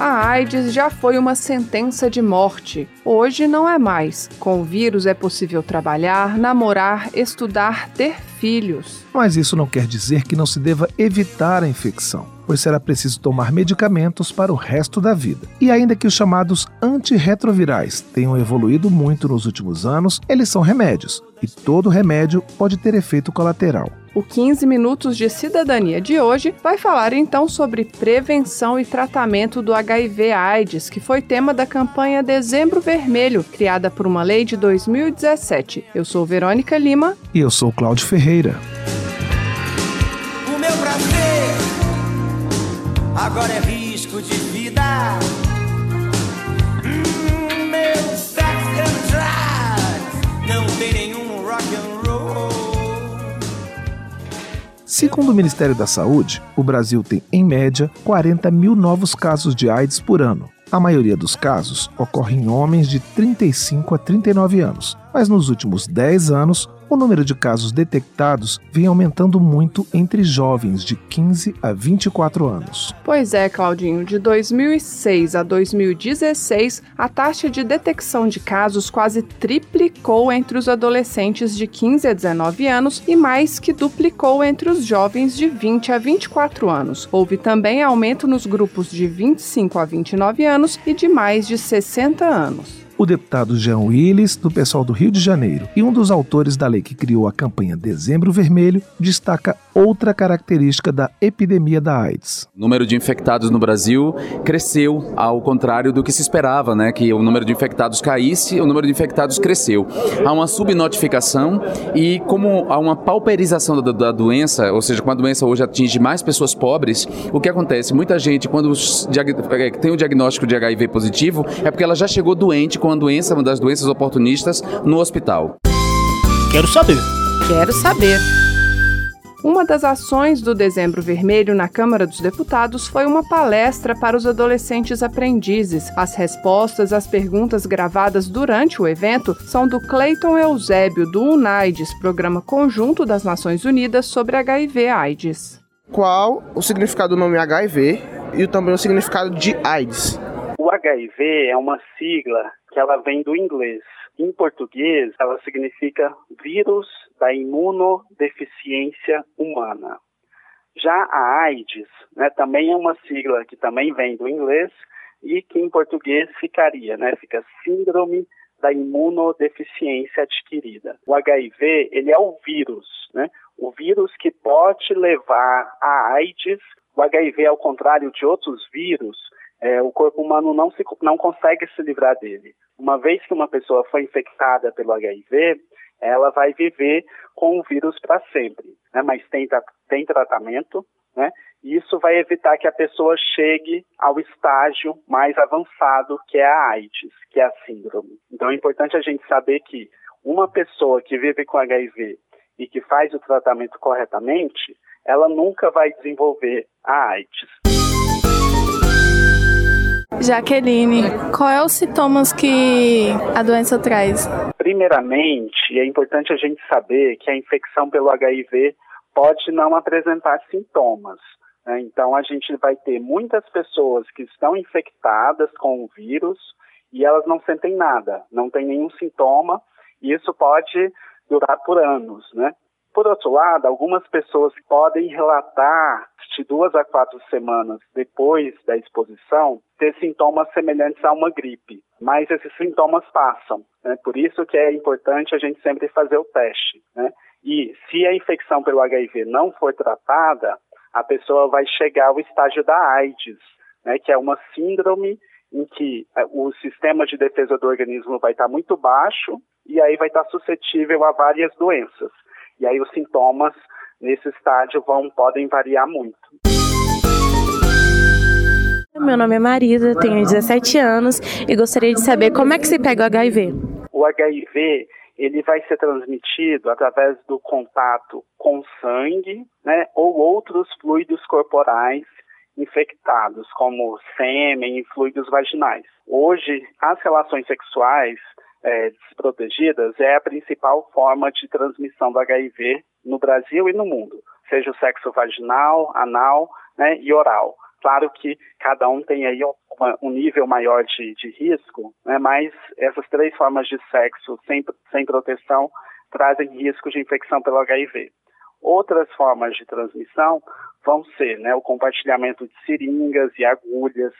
A AIDS já foi uma sentença de morte. Hoje não é mais. Com o vírus é possível trabalhar, namorar, estudar, ter filhos. Mas isso não quer dizer que não se deva evitar a infecção, pois será preciso tomar medicamentos para o resto da vida. E ainda que os chamados antirretrovirais tenham evoluído muito nos últimos anos, eles são remédios, e todo remédio pode ter efeito colateral. O 15 Minutos de Cidadania de hoje vai falar então sobre prevenção e tratamento do HIV/AIDS, que foi tema da campanha Dezembro Vermelho, criada por uma lei de 2017. Eu sou Verônica Lima. E eu sou Cláudio Ferreira. O meu prazer agora é risco de vida. Segundo o Ministério da Saúde, o Brasil tem, em média, 40 mil novos casos de AIDS por ano. A maioria dos casos ocorre em homens de 35 a 39 anos, mas nos últimos 10 anos, o número de casos detectados vem aumentando muito entre jovens de 15 a 24 anos. Pois é, Claudinho, de 2006 a 2016, a taxa de detecção de casos quase triplicou entre os adolescentes de 15 a 19 anos e mais que duplicou entre os jovens de 20 a 24 anos. Houve também aumento nos grupos de 25 a 29 anos e de mais de 60 anos. O deputado Jean Willis, do pessoal do Rio de Janeiro, e um dos autores da lei que criou a campanha Dezembro Vermelho, destaca outra característica da epidemia da AIDS. O número de infectados no Brasil cresceu, ao contrário do que se esperava, né? Que o número de infectados caísse, o número de infectados cresceu. Há uma subnotificação e como há uma pauperização da, da doença, ou seja, como a doença hoje atinge mais pessoas pobres, o que acontece? Muita gente, quando eh, tem o diagnóstico de HIV positivo, é porque ela já chegou doente com a doença, uma das doenças oportunistas, no hospital. Quero saber. Quero saber. Uma das ações do Dezembro Vermelho na Câmara dos Deputados foi uma palestra para os adolescentes aprendizes. As respostas às perguntas gravadas durante o evento são do Cleiton Eusébio, do UNAIDS, Programa Conjunto das Nações Unidas sobre HIV/AIDS. qual o significado do nome HIV e também o significado de AIDS. O HIV é uma sigla que ela vem do inglês. Em português, ela significa vírus da imunodeficiência humana. Já a AIDS, né, também é uma sigla que também vem do inglês e que em português ficaria, né, fica síndrome da imunodeficiência adquirida. O HIV, ele é o vírus, né, o vírus que pode levar a AIDS. O HIV, ao contrário de outros vírus, é, o corpo humano não, se, não consegue se livrar dele. Uma vez que uma pessoa foi infectada pelo HIV, ela vai viver com o vírus para sempre. Né? Mas tem, tem tratamento, né? e isso vai evitar que a pessoa chegue ao estágio mais avançado, que é a AIDS, que é a síndrome. Então é importante a gente saber que uma pessoa que vive com HIV e que faz o tratamento corretamente, ela nunca vai desenvolver a AIDS. Jaqueline, qual é os sintomas que a doença traz? Primeiramente, é importante a gente saber que a infecção pelo HIV pode não apresentar sintomas. né? Então, a gente vai ter muitas pessoas que estão infectadas com o vírus e elas não sentem nada, não tem nenhum sintoma, e isso pode durar por anos, né? Por outro lado, algumas pessoas podem relatar de duas a quatro semanas depois da exposição ter sintomas semelhantes a uma gripe, mas esses sintomas passam. Né? Por isso que é importante a gente sempre fazer o teste. Né? E se a infecção pelo HIV não for tratada, a pessoa vai chegar ao estágio da AIDS, né? que é uma síndrome em que eh, o sistema de defesa do organismo vai estar muito baixo e aí vai estar suscetível a várias doenças. E aí os sintomas nesse estágio vão podem variar muito. Meu nome é Marisa, tenho 17 anos e gostaria de saber como é que se pega o HIV. O HIV ele vai ser transmitido através do contato com sangue, né, ou outros fluidos corporais infectados, como sêmen e fluidos vaginais. Hoje, as relações sexuais é, desprotegidas é a principal forma de transmissão do HIV no Brasil e no mundo, seja o sexo vaginal, anal né, e oral. Claro que cada um tem aí um, nível maior de, de risco, né, mas essas três formas de sexo sem, sem proteção trazem risco de infecção pelo HIV. Outras formas de transmissão vão ser né, o compartilhamento de seringas e agulhas,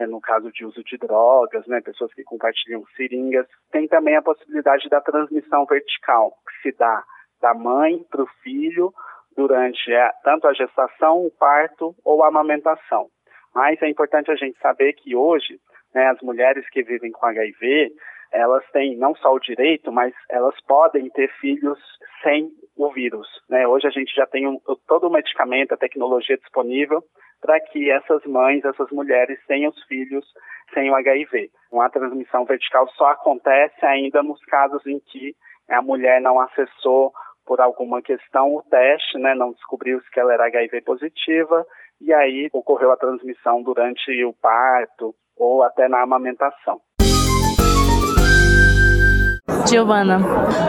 no caso de uso de drogas, né, pessoas que compartilham seringas. Tem também a possibilidade da transmissão vertical, que se dá da mãe para o filho durante tanto a gestação, o parto ou a amamentação. Mas é importante a gente saber que hoje, né, as mulheres que vivem com HIV, elas têm não só o direito, mas elas podem ter filhos sem o vírus. Né? Hoje a gente já tem um, todo o medicamento, a tecnologia disponível para que essas mães, essas mulheres tenham os filhos sem o HIV. A transmissão vertical só acontece ainda nos casos em que a mulher não acessou por alguma questão o teste, né, não descobriu que ela era HIV positiva e aí ocorreu a transmissão durante o parto ou até na amamentação. Giovana,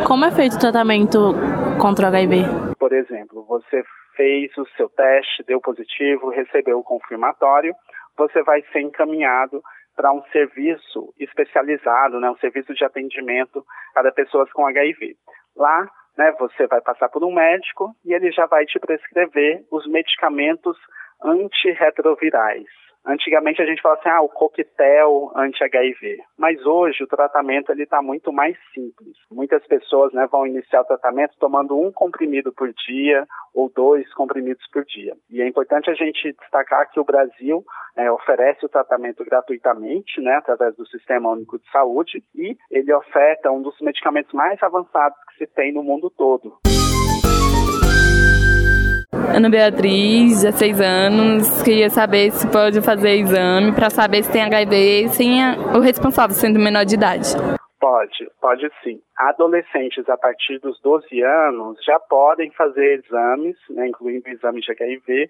como é feito o tratamento contra o HIV? Por exemplo, você fez o seu teste, deu positivo, recebeu o confirmatório, você vai ser encaminhado para um serviço especializado, né, um serviço de atendimento para pessoas com HIV. Lá né, você vai passar por um médico e ele já vai te prescrever os medicamentos antirretrovirais. Antigamente a gente falava assim, ah, o coquetel anti-HIV. Mas hoje o tratamento ele está muito mais simples. Muitas pessoas né, vão iniciar o tratamento tomando um comprimido por dia ou dois comprimidos por dia. E é importante a gente destacar que o Brasil é, oferece o tratamento gratuitamente, né, através do Sistema Único de Saúde, e ele oferta um dos medicamentos mais avançados que se tem no mundo todo. Ana Beatriz, 16 anos, queria saber se pode fazer exame para saber se tem HIV sem o responsável sendo menor de idade. Pode, pode sim. Adolescentes a partir dos 12 anos já podem fazer exames, né, incluindo exames de HIV,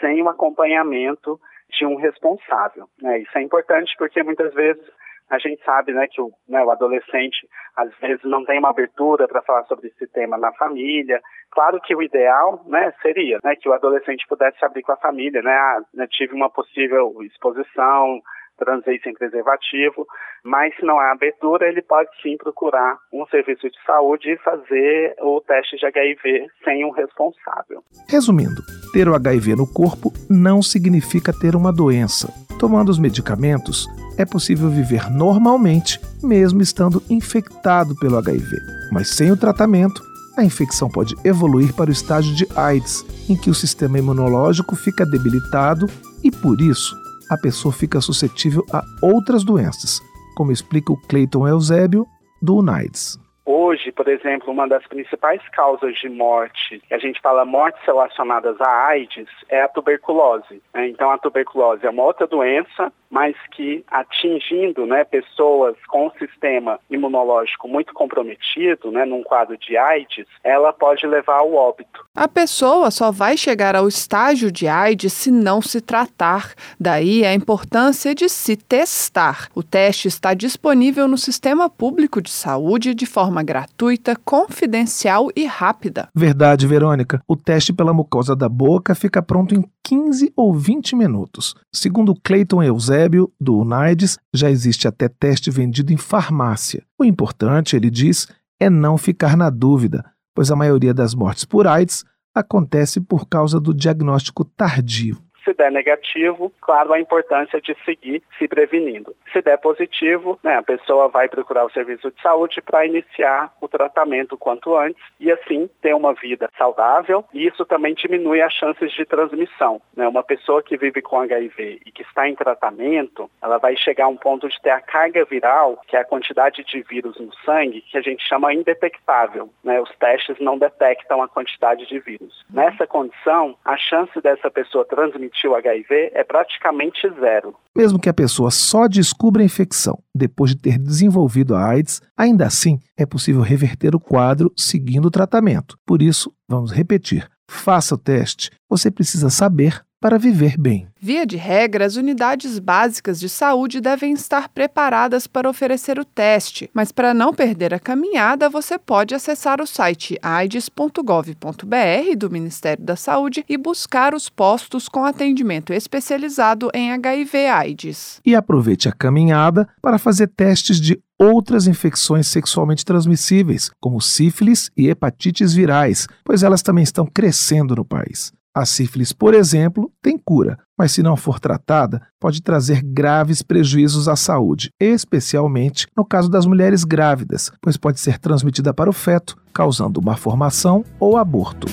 sem o acompanhamento de um responsável. Né? Isso é importante porque muitas vezes a gente sabe né, que o, né, o adolescente às vezes não tem uma abertura para falar sobre esse tema na família. Claro que o ideal né, seria né, que o adolescente pudesse abrir com a família. Né, ah, né, tive uma possível exposição, transei sem preservativo, mas se não há abertura, ele pode sim procurar um serviço de saúde e fazer o teste de HIV sem um responsável. Resumindo, ter o HIV no corpo não significa ter uma doença. Tomando os medicamentos, é possível viver normalmente, mesmo estando infectado pelo HIV. Mas sem o tratamento, a infecção pode evoluir para o estágio de AIDS, em que o sistema imunológico fica debilitado e, por isso, a pessoa fica suscetível a outras doenças, como explica o Clayton Eusébio, do UNAIDS. Hoje, por exemplo, uma das principais causas de morte, a gente fala mortes relacionadas à AIDS, é a tuberculose. Né? Então, a tuberculose é uma outra doença mas que atingindo né, pessoas com sistema imunológico muito comprometido, né, num quadro de AIDS, ela pode levar ao óbito. A pessoa só vai chegar ao estágio de AIDS se não se tratar. Daí a importância de se testar. O teste está disponível no sistema público de saúde de forma gratuita, confidencial e rápida. Verdade, Verônica. O teste pela mucosa da boca fica pronto em 15 ou 20 minutos. Segundo Clayton Eusébio, do UNAIDS, já existe até teste vendido em farmácia. O importante, ele diz, é não ficar na dúvida, pois a maioria das mortes por AIDS acontece por causa do diagnóstico tardio. Se der negativo, claro, a importância de seguir se prevenindo. Se der positivo, né, a pessoa vai procurar o serviço de saúde para iniciar o tratamento quanto antes e assim ter uma vida saudável. E isso também diminui as chances de transmissão. Né? Uma pessoa que vive com HIV e que está em tratamento, ela vai chegar a um ponto de ter a carga viral, que é a quantidade de vírus no sangue, que a gente chama indetectável. Né? Os testes não detectam a quantidade de vírus. Nessa condição, a chance dessa pessoa transmitir o HIV é praticamente zero. Mesmo que a pessoa só descubra a infecção depois de ter desenvolvido a AIDS, ainda assim é possível reverter o quadro seguindo o tratamento. Por isso, vamos repetir: faça o teste. Você precisa saber para viver bem. Via de regra, as unidades básicas de saúde devem estar preparadas para oferecer o teste, mas para não perder a caminhada, você pode acessar o site aids.gov.br do Ministério da Saúde e buscar os postos com atendimento especializado em HIV/AIDS. E aproveite a caminhada para fazer testes de outras infecções sexualmente transmissíveis, como sífilis e hepatites virais, pois elas também estão crescendo no país. A sífilis, por exemplo, tem cura, mas se não for tratada, pode trazer graves prejuízos à saúde, especialmente no caso das mulheres grávidas, pois pode ser transmitida para o feto, causando uma formação ou aborto.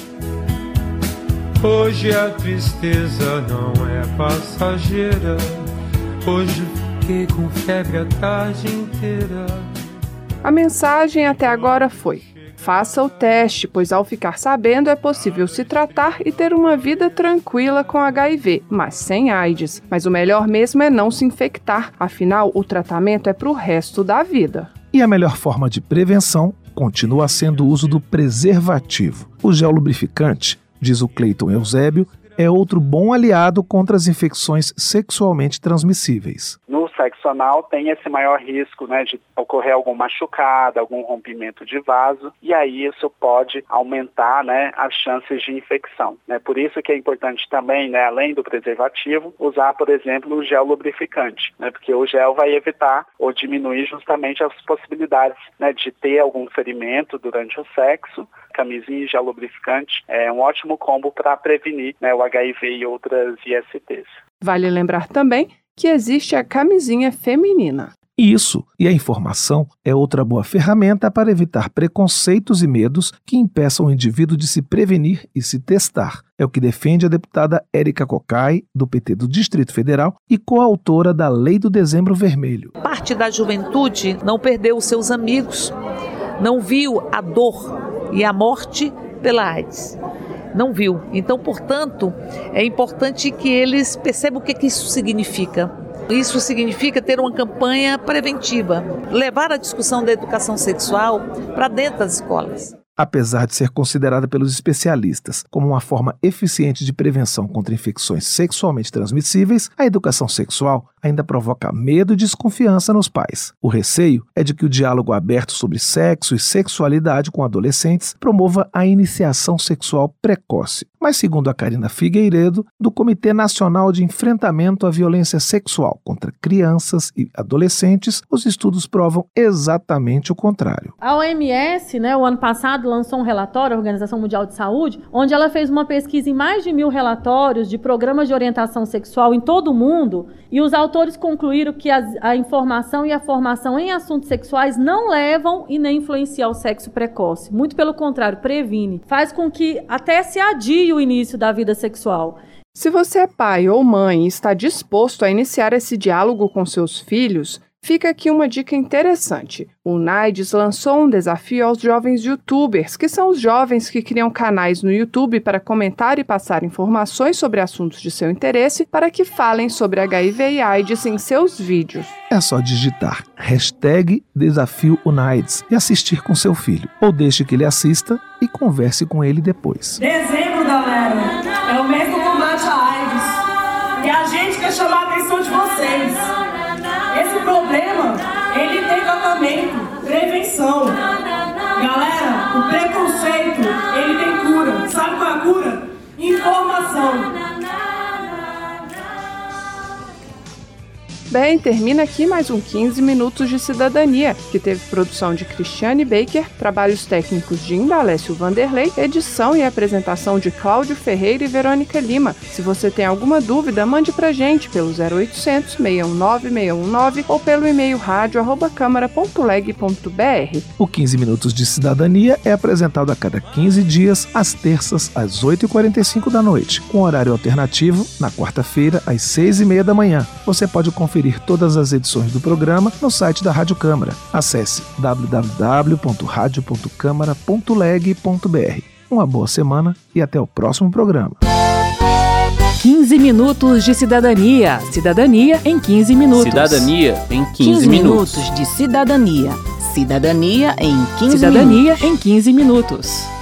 Hoje a tristeza não é passageira. Hoje fiquei com febre a tarde inteira. A mensagem até agora foi: faça o teste, pois ao ficar sabendo é possível se tratar e ter uma vida tranquila com HIV, mas sem AIDS. Mas o melhor mesmo é não se infectar, afinal, o tratamento é para o resto da vida. E a melhor forma de prevenção continua sendo o uso do preservativo. O gel lubrificante, diz o Cleiton Eusébio, é outro bom aliado contra as infecções sexualmente transmissíveis. No sexo anal tem esse maior risco né, de ocorrer algum machucado, algum rompimento de vaso, e aí isso pode aumentar né, as chances de infecção. Né? Por isso que é importante também, né, além do preservativo, usar, por exemplo, o gel lubrificante, né, porque o gel vai evitar ou diminuir justamente as possibilidades né, de ter algum ferimento durante o sexo. Camisinha e gel lubrificante é um ótimo combo para prevenir né, o HIV e outras ISTs. Vale lembrar também que existe a camisinha feminina. Isso, e a informação é outra boa ferramenta para evitar preconceitos e medos que impeçam o indivíduo de se prevenir e se testar. É o que defende a deputada Érica Cocai, do PT do Distrito Federal e coautora da Lei do Dezembro Vermelho. Parte da juventude não perdeu os seus amigos, não viu a dor e a morte pela AIDS não viu. Então, portanto, é importante que eles percebam o que, que isso significa. Isso significa ter uma campanha preventiva, levar a discussão da educação sexual para dentro das escolas. Apesar de ser considerada pelos especialistas como uma forma eficiente de prevenção contra infecções sexualmente transmissíveis, a educação sexual ainda provoca medo e desconfiança nos pais. O receio é de que o diálogo aberto sobre sexo e sexualidade com adolescentes promova a iniciação sexual precoce. Mas, segundo a Karina Figueiredo, do Comitê Nacional de Enfrentamento à Violência Sexual contra Crianças e Adolescentes, os estudos provam exatamente o contrário. A OMS, né, o ano passado, lançou um relatório, a Organização Mundial de Saúde, onde ela fez uma pesquisa em mais de mil relatórios de programas de orientação sexual em todo o mundo, e os autores concluíram que a, a informação e a formação em assuntos sexuais não levam e nem influenciam o sexo precoce. Muito pelo contrário, previne. Faz com que até se adie o início da vida sexual. Se você é pai ou mãe e está disposto a iniciar esse diálogo com seus filhos, Fica aqui uma dica interessante. O Naides lançou um desafio aos jovens youtubers, que são os jovens que criam canais no YouTube para comentar e passar informações sobre assuntos de seu interesse para que falem sobre HIV e AIDS em seus vídeos. É só digitar hashtag Desafio Unides e assistir com seu filho. Ou deixe que ele assista e converse com ele depois. Dezembro, galera, é o mês do combate à AIDS. E a gente quer chamar a atenção de vocês. Esse problema, Bem, termina aqui mais um 15 Minutos de Cidadania, que teve produção de Cristiane Baker, trabalhos técnicos de Indalécio Vanderlei, edição e apresentação de Cláudio Ferreira e Verônica Lima. Se você tem alguma dúvida, mande pra gente pelo 0800 619 619 ou pelo e-mail rádio.câmara.leg.br. O 15 Minutos de Cidadania é apresentado a cada 15 dias, às terças, às 8h45 da noite, com horário alternativo, na quarta-feira, às 6h30 da manhã. Você pode conferir todas as edições do programa no site da Rádio Câmara. Acesse www.radio.câmara.leg.br. Uma boa semana e até o próximo programa. 15 minutos de cidadania. Cidadania em 15 minutos. Cidadania em 15, 15 minutos. minutos de cidadania. Cidadania em 15 Cidadania minutos. em 15 minutos.